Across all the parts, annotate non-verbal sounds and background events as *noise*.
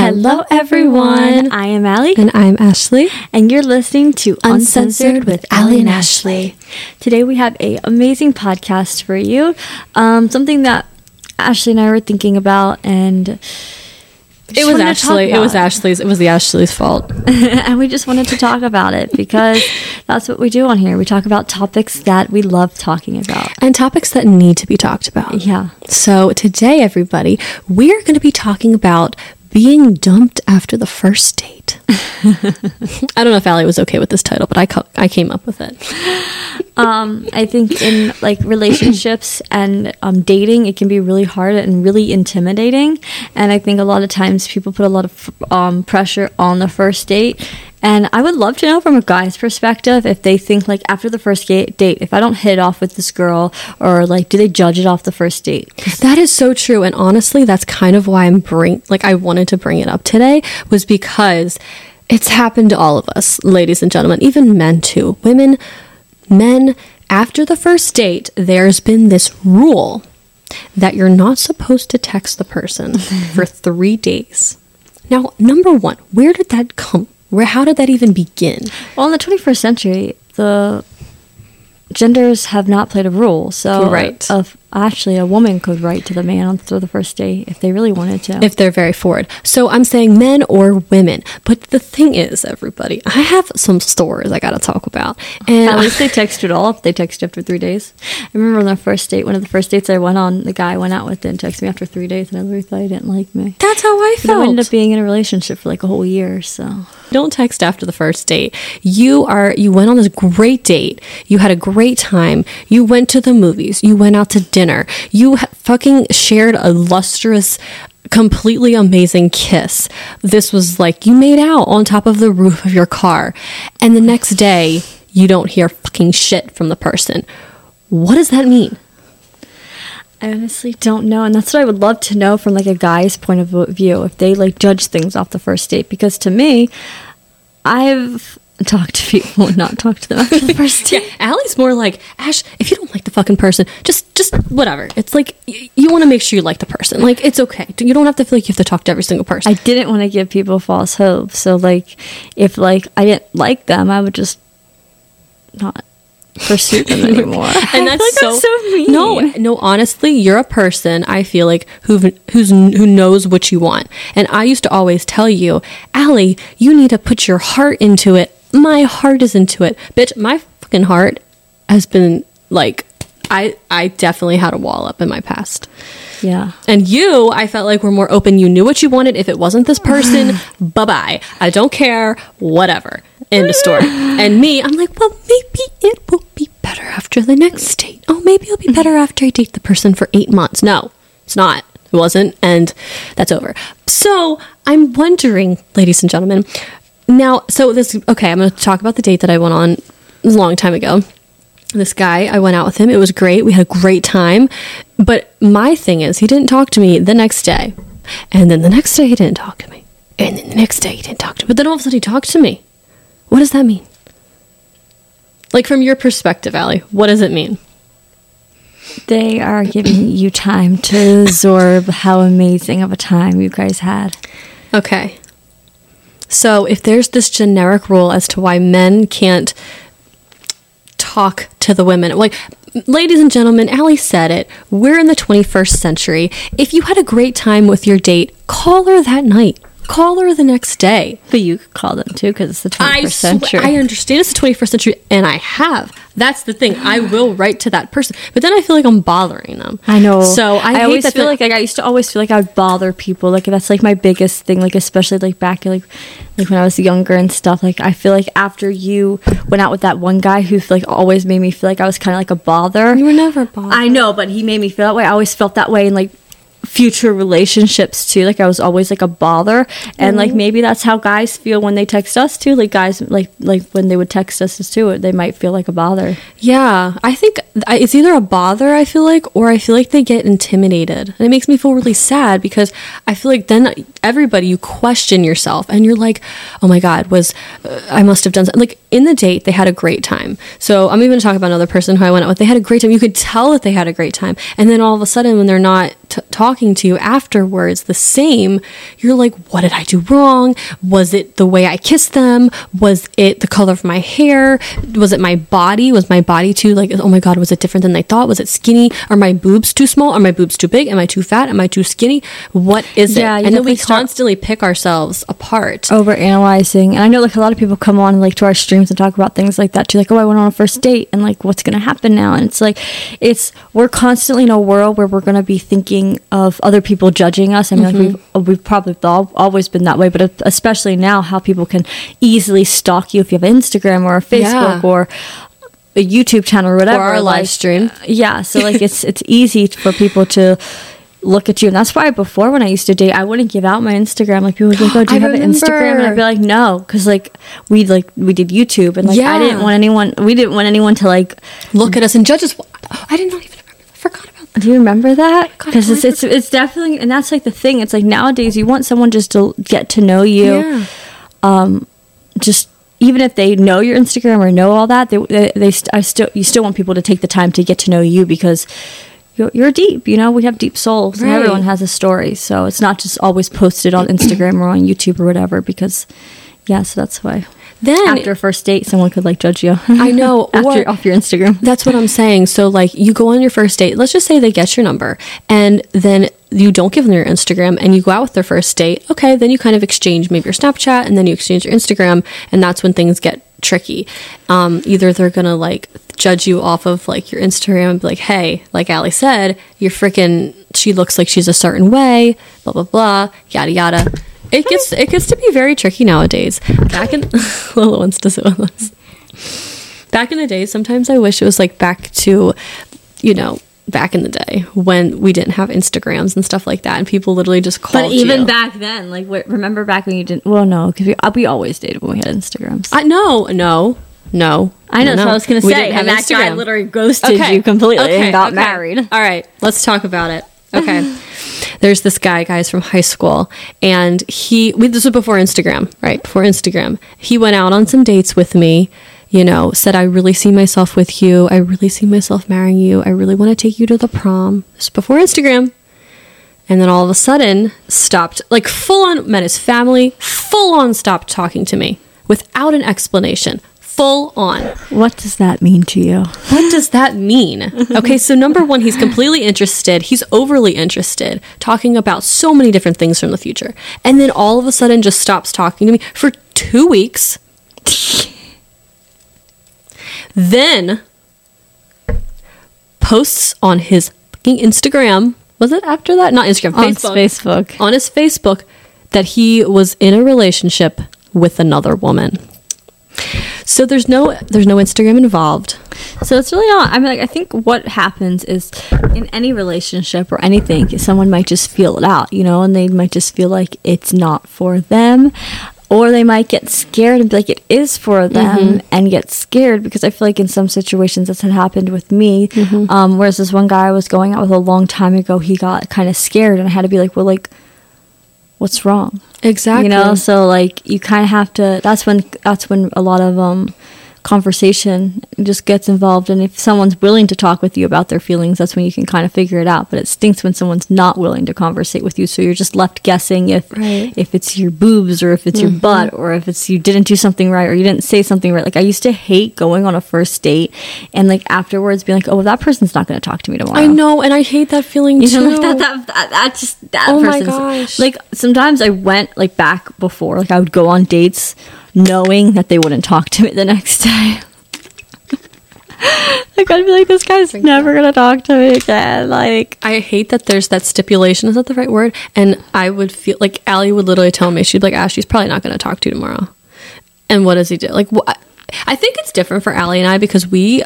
Hello, everyone. I am Allie. And I'm Ashley. And you're listening to Uncensored with Allie and Ashley. Today we have a amazing podcast for you. Um, something that Ashley and I were thinking about, and It was wanted to talk Ashley. It was Ashley's. It was the Ashley's fault. *laughs* and we just wanted to talk about it because *laughs* that's what we do on here. We talk about topics that we love talking about. And topics that need to be talked about. Yeah. So today, everybody, we're going to be talking about being dumped after the first date. *laughs* I don't know if Allie was okay with this title, but I, I came up with it. um, I think in like relationships and um, dating, it can be really hard and really intimidating. And I think a lot of times people put a lot of um, pressure on the first date. And I would love to know from a guy's perspective if they think like after the first date, if I don't hit it off with this girl, or like do they judge it off the first date? That is so true. And honestly, that's kind of why I'm bring like I wanted to bring it up today was because it's happened to all of us, ladies and gentlemen, even men too. Women, men, after the first date, there's been this rule that you're not supposed to text the person for *laughs* three days. Now, number one, where did that come? Where how did that even begin? Well, in the 21st century, the genders have not played a role. So, Right. of actually, a woman could write to the man on the first date if they really wanted to. if they're very forward. So I'm saying men or women. But the thing is, everybody, I have some stories I got to talk about. And At least they text it all if they text after three days. I remember on the first date, one of the first dates I went on, the guy I went out with didn't text me after three days, and I really thought he didn't like me. that's how I But I ended up being in a relationship for like a whole year, so. Don't text after the first date. You are you went on this great date. You had a great time. You went to the movies. You went out to dinner. You fucking shared a lustrous completely amazing kiss. This was like you made out on top of the roof of your car. And the next day you don't hear fucking shit from the person. What does that mean? I honestly don't know, and that's what I would love to know from like a guy's point of view if they like judge things off the first date. Because to me, I've talked to people and *laughs* not talk to the *laughs* first date. Allie's more like Ash. If you don't like the fucking person, just just whatever. It's like y- you want to make sure you like the person. Like it's okay. You don't have to feel like you have to talk to every single person. I didn't want to give people false hope. So like, if like I didn't like them, I would just not pursue them *laughs* anymore. I and that's feel like so, so mean. No, no. Honestly, you're a person. I feel like who who's who knows what you want. And I used to always tell you, Allie, you need to put your heart into it. My heart is into it, bitch. My fucking heart has been like, I I definitely had a wall up in my past. Yeah. And you, I felt like were more open. You knew what you wanted. If it wasn't this person, *sighs* bye bye. I don't care. Whatever. End of story. *sighs* And me, I'm like, well, maybe it will be better after the next date. Oh, maybe it'll be better after I date the person for eight months. No, it's not. It wasn't. And that's over. So I'm wondering, ladies and gentlemen, now, so this, okay, I'm going to talk about the date that I went on. A long time ago. This guy i went out with him. It was great. We had a great time. But my thing is he didn't talk to me the next day. And then the next day he didn't talk to me. And then the next day he didn't talk to me. But then all of a sudden he talked to me. What does that mean? Like from your perspective Allie, what does it mean? They are giving you time to *coughs* absorb how amazing of a time you guys had. okay so if there's this generic rule as to why men can't talk to the women like ladies and gentlemen Allie said it we're in the 21st century. If you had a great time with your date call her that night call her the next day But you could call them too because it's the 21st I swe- century. I understand it's the 21st century, and I have. That's the thing. I will write to that person, but then I feel like I'm bothering them. I know. So I, hate always feel like, like I used to always feel like I would bother people. Like that's like my biggest thing. Like especially like back like like when I was younger and stuff. Like I feel like after you went out with that one guy who like always made me feel like I was kind of like a bother. you were never bothered. I know, but he made me feel that way. I always felt that way and like future relationships too. Like I was always like a bother, and like maybe that's how guys feel when they text us too. Like guys, like like when they would text us too, they might feel like a bother. Yeah, I think it's either a bother I feel like or I feel like they get intimidated. And it makes me feel really sad because I feel like then everybody you question yourself and you're like, "Oh my god, was uh, I must have done something." like in the date they had a great time. So, I'm even going to talk about another person who I went out with. They had a great time. You could tell that they had a great time. And then all of a sudden when they're not t- talking to you afterwards the same, you're like, "What did I do wrong? Was it the way I kissed them? Was it the color of my hair? Was it my body? Was my body too like oh my god, was it different than they thought? Was it skinny? Are my boobs too small? Are my boobs too big? Am I too fat? Am I too skinny? What is Yeah, it? And then we constantly pick ourselves apart. over analyzing and i know like a lot of people come on like to our streams and talk about things like that too like oh i went on a first date and like what's gonna happen now and it's like it's we're constantly in a world where we're gonna be thinking of other people judging us i mean like mm-hmm. we've, we've probably al- always been that way but especially now how people can easily stalk you if you have instagram or a facebook Yeah. or a youtube channel or whatever Or our live stream. yeah so like *laughs* it's it's easy for people to look at you and that's why before when i used to date i wouldn't give out my instagram like people would be like *gasps* oh do you I have an instagram and i'd be like no because like we like we did youtube and like i didn't want anyone we didn't want anyone to like Look at us and judge us. I did not even remember. I forgot about. Do you remember that because it's, it's it's definitely and that's like the thing it's like nowadays you want someone just to get to know you Yeah. um, just even if they know your Instagram or know all that, they they, they st- I still you still want people to take the time to get to know you because you're, you're deep. You know, we have deep souls, and everyone has a story. So it's not just always posted on Instagram or on YouTube or whatever. Because yeah, so that's why. Then After a first date, someone could like judge you. I know, *laughs* after or- off your Instagram. *laughs* That's what I'm saying. So, like, you go on your first date. Let's just say they get your number, and then you don't give them your Instagram, and you go out with their first date. Okay, then you kind of exchange maybe your Snapchat, and then you exchange your Instagram, and that's when things get tricky. Um, either they're gonna like judge you off of like your Instagram, and be like, "Hey, like Allie said, you're freaking. She looks like she's a certain way. Blah blah blah. Yada yada." It gets it gets to be very tricky nowadays. Back in *laughs* Lola wants to sit with us back in the day sometimes i wish it was like back to you know back in the day when we didn't have instagrams and stuff like that and people literally just called But even you. back then, like remember back when you didn't? Well, no, because we, uh, we always dated when we had Instagrams. i no no no I know, no, what I was gonna We say. And that guy literally ghosted you completely and got okay. married. All right, let's talk about it. Okay. *laughs* There's this guy, guys, from high school, and he, we, this was before Instagram, right? Before Instagram. He went out on some dates with me, you know, said, I really see myself with you. I really see myself marrying you. I really want to take you to the prom. This before Instagram. And then all of a sudden, stopped, like full on, met his family, full on stopped talking to me without an explanation. Full on. What does that mean to you? What does that mean? Okay, so number one, he's completely interested. He's overly interested, talking about so many different things from the future. And then all of a sudden just stops talking to me for two weeks. then posts on his fucking Instagram. Was it after that? Not Instagram, On Facebook. Facebook. On his Facebook that he was in a relationship with another woman. So there's no there's no Instagram involved. So it's really not. I mean, like, I think what happens is in any relationship or anything, someone might just feel it out, you know, and they might just feel like it's not for them. Or they might get scared and be like, it is for them and get scared because I feel like in some situations that's had happened with me. Um, whereas this one guy I was going out with a long time ago, he got kind of scared and I had to be like, well, like, what's wrong? Exactly. you know so like you kind of have to that's when that's when a lot of um conversation just gets involved and if someone's willing to talk with you about their feelings that's when you can kind of figure it out but it stinks when someone's not willing to conversate with you so you're just left guessing if Right. if it's your boobs or if it's your mm-hmm. butt or if it's you didn't do something right or you didn't say something right like i used to hate going on a first date and like afterwards being like oh well, that person's not going to talk to me tomorrow I know, and I hate that feeling *laughs* you too. know, like that, that, that, that just that Oh my gosh. like sometimes I went like back before, like I would go on dates knowing that they wouldn't talk to me the next day. *laughs* like I'd be like, this guy's never gonna talk to me again. Like I hate that there's that stipulation. Is that the right word? And I would feel like Allie would literally tell me, she'd be like, Ash, she's probably not going to talk to you tomorrow. And what does he do? Like, wh- I think it's different for Allie and I because we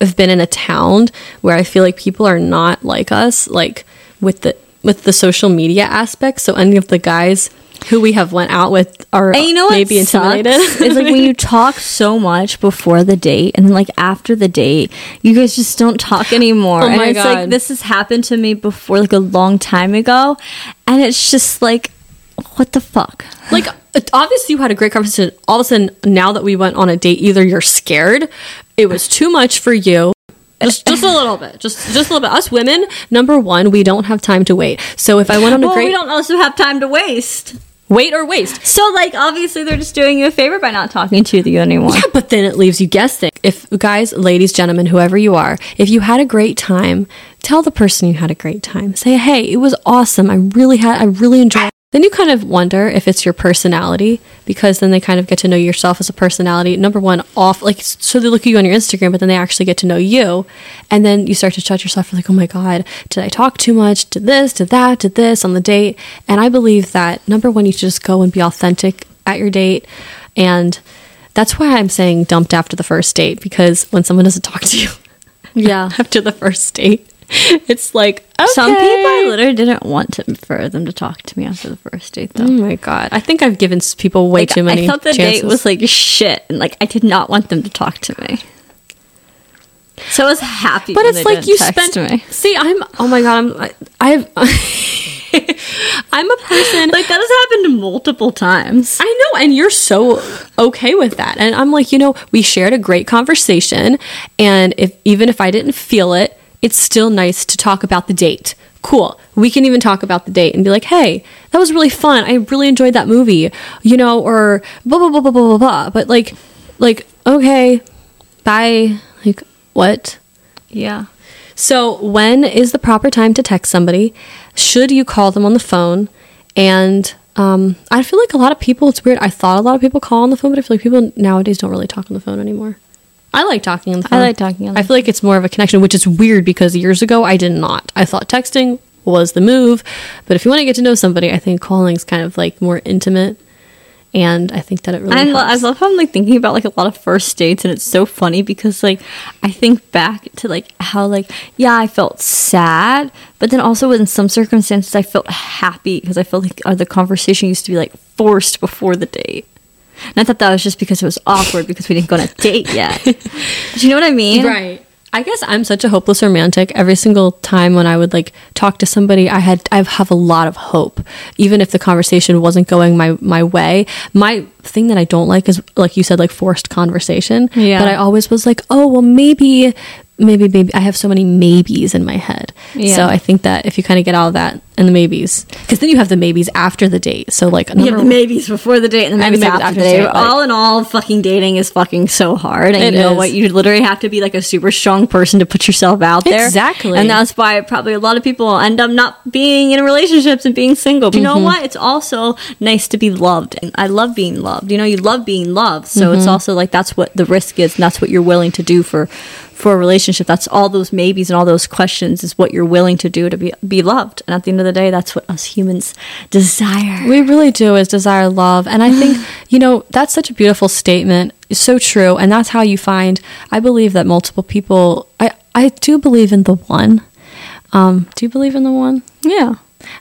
have been in a town where I feel like people are not like us, like with the with the social media aspect. So any of the guys who we have went out with are And you know what maybe intimidated. It's like when you *laughs* talk so much before the date, and then like after the date, you guys just don't talk oh anymore. Oh and it's God. like this has happened to me before, like a long time ago, and it's just like, what the fuck? like obviously you had a great conversation. All of a sudden, now that we went on a date, either you're scared, it was too much for you. Just, just a little bit, just, just a little bit. Us women, number one, we don't have time to wait. So if I went on a Well, great we don't also have time to waste. wait or waste, So like obviously they're just doing you a favor by not talking to you anymore. Yeah, but then it leaves you guessing. If guys, ladies, gentlemen, whoever you are, if you had a great time, tell the person you had a great time. Say, "Hey, it was awesome. I really had I really enjoyed." Then you kind of wonder if it's your personality because then they kind of get to know yourself as a personality. Number one, off like so they look at you on your Instagram, but then they actually get to know you, and then you start to judge yourself for like, "Oh my god, did I talk too much? Did this? Did that? Did this on the date?" And I believe that number one, you should just go and be authentic at your date, and that's why I'm saying dumped after the first date because when someone doesn't talk to you Yeah. *laughs* after the first date, *laughs* it's like okay. Some people I literally didn't want to, for them to talk to me after the first date though. Oh my god! I think I've given people way Like, too many. I thought the chances. date was like shit, and like I did not want them to talk to me. So I was happy, but it's like you spent. me. See, I'm. Oh my god! I'm. I've. *laughs* I'm a person. Like that has happened multiple times. I know, and you're so okay with that. And I'm like, you know, we shared a great conversation, and if even if I didn't feel it, it's still nice to talk about the date. Cool. We can even talk about the date and be like, hey, that was really fun. I really enjoyed that movie, you know, or blah blah blah blah blah blah blah. But like, like, okay, bye. Like, what? Yeah. So, when is the proper time to text somebody? Should you call them on the phone? And um, I feel like a lot of people, it's weird. I thought a lot of people call on the phone, but I feel like people nowadays don't really talk on the phone anymore. I like talking on the phone. I like talking on the phone. I feel like it's more of a connection, which is weird because years ago I did not. I thought texting was the move, but if you want to get to know somebody, I think calling is kind of like more intimate. And I think that it really I, lo- I love how I'm like thinking about like a lot of first dates, and it's so funny because like I think back to like how like yeah I felt sad, but then also in some circumstances I felt happy because I felt like uh, the conversation used to be like forced before the date. And I thought that was just because it was awkward because we didn't go on a date yet. *laughs* but you know what I mean? Right. I guess I'm such a hopeless romantic. Every single time when I would like talk to somebody, I had I have a lot of hope, even if the conversation wasn't going my my way. My thing that I don't like is like you said, like forced conversation. Yeah. But I always was like, oh well, maybe, maybe, maybe. I have so many maybes in my head. Yeah. So I think that if you kind of get all of that and the maybes, because then you have the maybes after the date. So like You have the maybes before the date and the And the maybes, maybes after, after the date. date, like- all in all, fucking dating is fucking so hard. And you know is. what? You literally have to be like a super strong person to put yourself out there. Exactly. And that's why probably a lot of people end up not being in relationships and being single. But you Mm-hmm. know what? It's also nice to be loved. And I love being loved. You know, you love being loved. So Mm-hmm. it's also like that's what the risk is. And that's what you're willing to do for for a relationship. That's all those maybes and all those questions is what you're willing to do to be be loved. And at the end of the day, that's what us humans desire. We really do is desire love. And I *sighs* think, you know, that's such a beautiful statement. It's so true. And that's how you find, I believe that multiple people, I, I do believe in the one. Um, do you believe in the one? Yeah.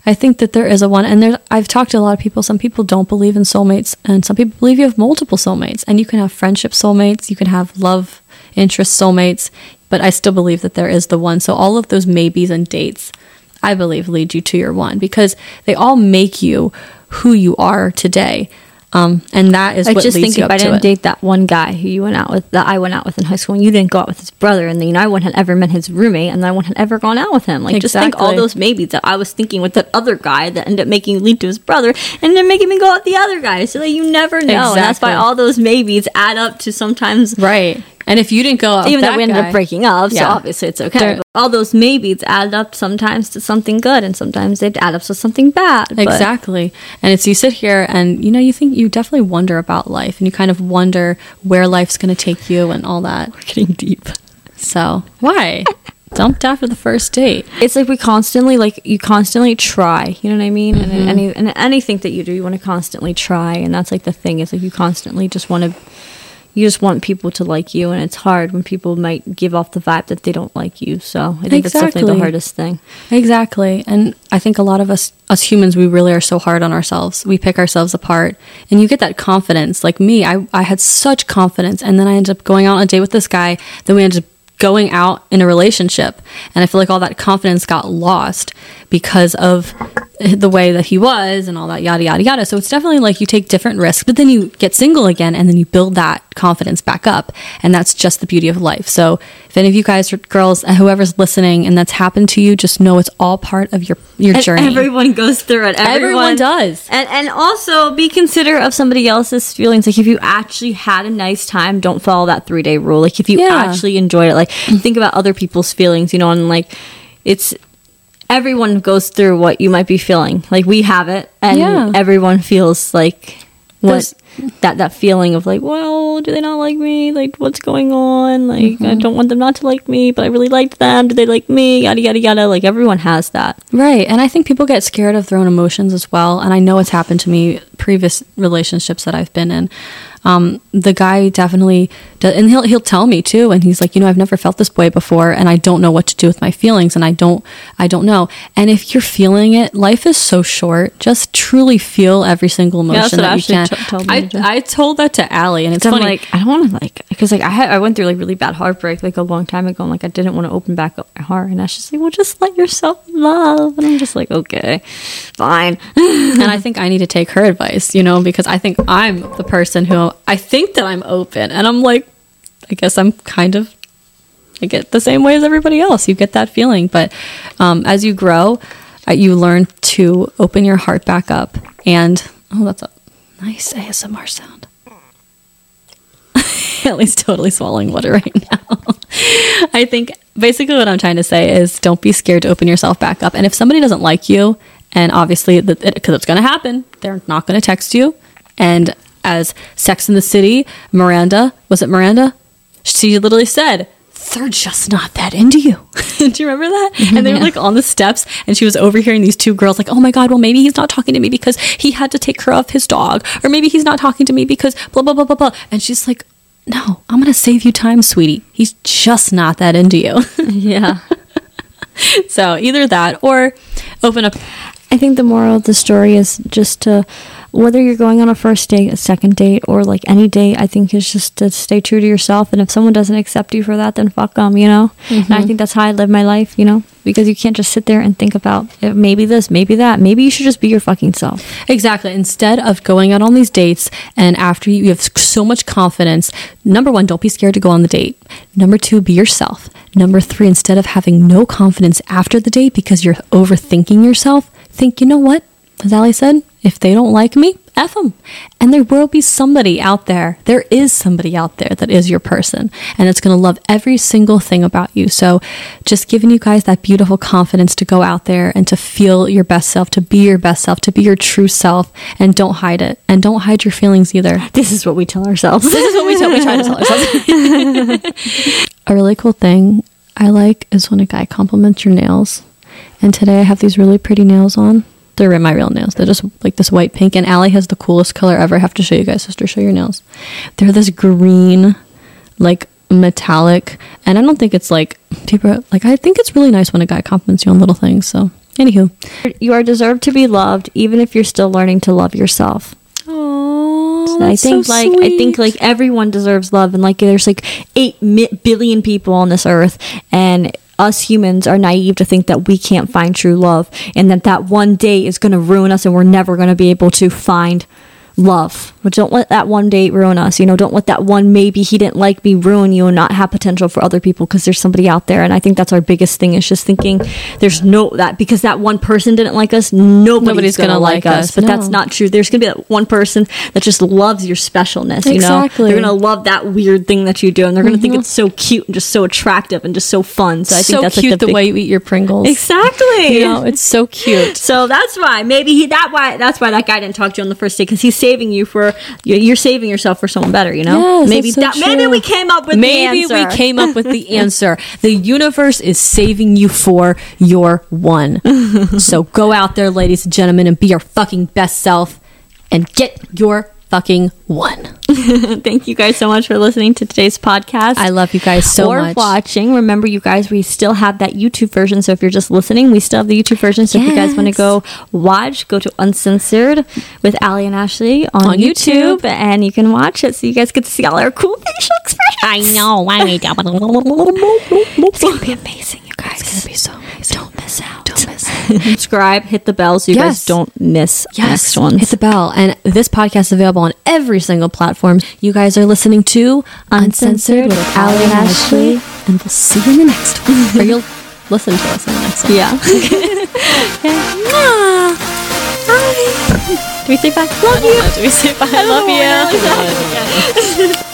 I think that there is a one, and there. I've talked to a lot of people. Some people don't believe in soulmates, and some people believe you have multiple soulmates. And you can have friendship soulmates, you can have love interest soulmates, but I still believe that there is the one. So all of those maybes and dates, I believe, lead you to your one because they all make you who you are today. Um, and that is I what just leads think you if I didn't it. date that one guy who you went out with, that I went out with in high school, and you didn't go out with his brother, and then you know, I wouldn't have ever met his roommate, and I wouldn't have ever gone out with him. Like, just think all those maybes that I was thinking with that other guy that ended up making you lead to his brother, and then making me go out with the other guy. So like, you never know, and that's why all those maybes add up to sometimes. right. And if you didn't go out, Even though we ended guy- up breaking up, so Yeah. obviously it's okay. All those maybes add up sometimes to something good, and sometimes they'd add up to something bad. But- Exactly. And it's you sit here and you know you think you definitely wonder about life and you kind of wonder where life's going to take you and all that. We're getting deep. So, why? *laughs* Dumped after the first date. it's like we constantly like you constantly try you know what i mean and Mm-hmm. any and anything that you do you want to constantly try and that's like the thing is like you constantly just want to you just want people to like you, and it's hard when people might give off the vibe that they don't like you. So I think that's definitely the hardest thing. Exactly. And I think a lot of us us humans we really are so hard on ourselves. We pick ourselves apart. And you get that confidence. Like me, I I had such confidence and then I ended up going out on a date with this guy, then we ended up going out in a relationship. And I feel like all that confidence got lost because of the way that he was and all that yada yada yada. So it's definitely like you take different risks, but then you get single again and then you build that confidence back up. And that's just the beauty of life. So if any of you guys or girls, whoever's listening and that's happened to you, just know it's all part of your your And journey. Everyone goes through it. Everyone does. And and also be considerate of somebody else's feelings. Like if you actually had a nice time, don't follow that three day rule. Like if you Yeah. actually enjoyed it, like *clears throat* think about other people's feelings, you know, and like it's everyone goes through what you might be feeling. Like we have it and Yeah. everyone feels like what There's- that that feeling of like, well, do they not like me? Like what's going on? Like Mm-hmm. I don't want them not to like me, but I really liked them. Do they like me? Yada yada yada. Like everyone has that. Right. And I think people get scared of their own emotions as well. And I know it's happened to me previous relationships that I've been in. Um, the guy definitely does, and he'll he'll tell me too. And he's like, you know, I've never felt this way before, and I don't know what to do with my feelings, and I don't I don't know. And if you're feeling it, life is so short. Just truly feel every single Yeah, emotion what that you can. t- told I. I told that to Allie, and it's I'm funny. like, I don't want to like, because like I had, I went through like really bad heartbreak like a long time ago, and like I didn't want to open back up my heart, and that's just like, well, just let yourself love, and I'm just like, okay, fine. *laughs* and I think I need to take her advice, you know, because I think I'm the person who I think that I'm open, and I'm like, I guess I'm kind of, I get the same way as everybody else. You get that feeling, but um, as you grow, uh, you learn to open your heart back up, and oh, that's a nice ASMR sound. *laughs* Ellie's totally swallowing water right now. *laughs* I think basically what I'm trying to say is don't be scared to open yourself back up. And if somebody doesn't like you, and obviously because it, it's going to happen, they're not going to text you. And as Sex in the City, Miranda was it Miranda? She literally said. They're just not that into you. *laughs* Do you remember that? Mm-hmm, and they were like on the steps, and she was overhearing these two girls, like, oh my God, well, maybe he's not talking to me because he had to take care of his dog, or maybe he's not talking to me because blah, blah, blah, blah, blah. And she's like, no, I'm going to save you time, sweetie. He's just not that into you. *laughs* yeah. so either that or open up. I think the moral of the story is just to, whether you're going on a first date, a second date, or like any date, I think is just to stay true to yourself. And if someone doesn't accept you for that, then fuck them, you know? And I think that's how I live my life, you know? Because you can't just sit there and think about eh, maybe this, maybe that. Maybe you should just be your fucking self. Exactly. Instead of going out on these dates and after you, you have so much confidence, number one, don't be scared to go on the date. Number two, be yourself. Number three, instead of having no confidence after the date because you're overthinking yourself, think, you know what? As Allie said, if they don't like me, F them. And there will be somebody out there. There is somebody out there that is your person and it's going to love every single thing about you. So just giving you guys that beautiful confidence to go out there and to feel your best self, to be your best self, to be your true self and don't hide it. And don't hide your feelings either. This is what we tell ourselves. This is what we tell we try to tell ourselves. *laughs* a really cool thing I like is when a guy compliments your nails. And today I have these really pretty nails on. They're in my real nails. They're just like this white pink. And Allie has the coolest color ever. I have to show you guys, sister. Show your nails. They're this green, like metallic. And I don't think it's like people are- like I think it's really nice when a guy compliments you on little things. So anywho. you are deserved to be loved, even if you're still learning to love yourself. Oh, I think like I think like everyone deserves love, and like there's like eight mi- billion people on this earth, and us humans are naive to think that we can't find true love, and that that one day is going to ruin us, and we're never going to be able to find love. But don't let that one date ruin us. You know, don't let that one maybe he didn't like me ruin you and not have potential for other people because there's somebody out there. And I think that's our biggest thing is just thinking there's no that because that one person didn't like us, nobody's, Nobody's gonna, gonna like us. us, But that's not true. There's gonna be that one person that just loves your specialness. You Exactly. know, they're gonna love that weird thing that you do, and they're gonna think mm-hmm. it's so cute and just so attractive and just so fun. So I think so that's cute like the, the, way you eat your Pringles. exactly. You know, it's so cute. *laughs* So that's why maybe he that why that's why that guy didn't talk to you on the first date because he's saving you for you're, saving yourself for someone better. You know, Yes, maybe so that maybe we came up with Maybe we came up with the *laughs* answer. The universe is saving you for your one. *laughs* so go out there, ladies and gentlemen, and be your fucking best self and get your fucking one. *laughs* Thank you guys so much for listening to today's podcast. I love you guys so or much. watching. Remember, you guys, we still have that YouTube version. So if you're just listening, we still have the YouTube version. So if you guys want to go watch, go to Uncensored with Allie and Ashley on, On YouTube, YouTube. and you can watch it so you guys get to see all our cool facial expressions. I know. I *laughs* It's gonna be amazing, you guys. It's gonna be so amazing. Don't miss out. Don't miss *laughs* Subscribe, hit the bell so you guys don't miss Yes, next ones. hit the bell. And this podcast is available on every single platform. You guys are listening to Uncensored with Allie and Ashley. and we'll see you in the next one. *laughs* or you'll listen to us in the next one. yeah. *laughs* Do we say bye? Love you. Do we say bye? I love you.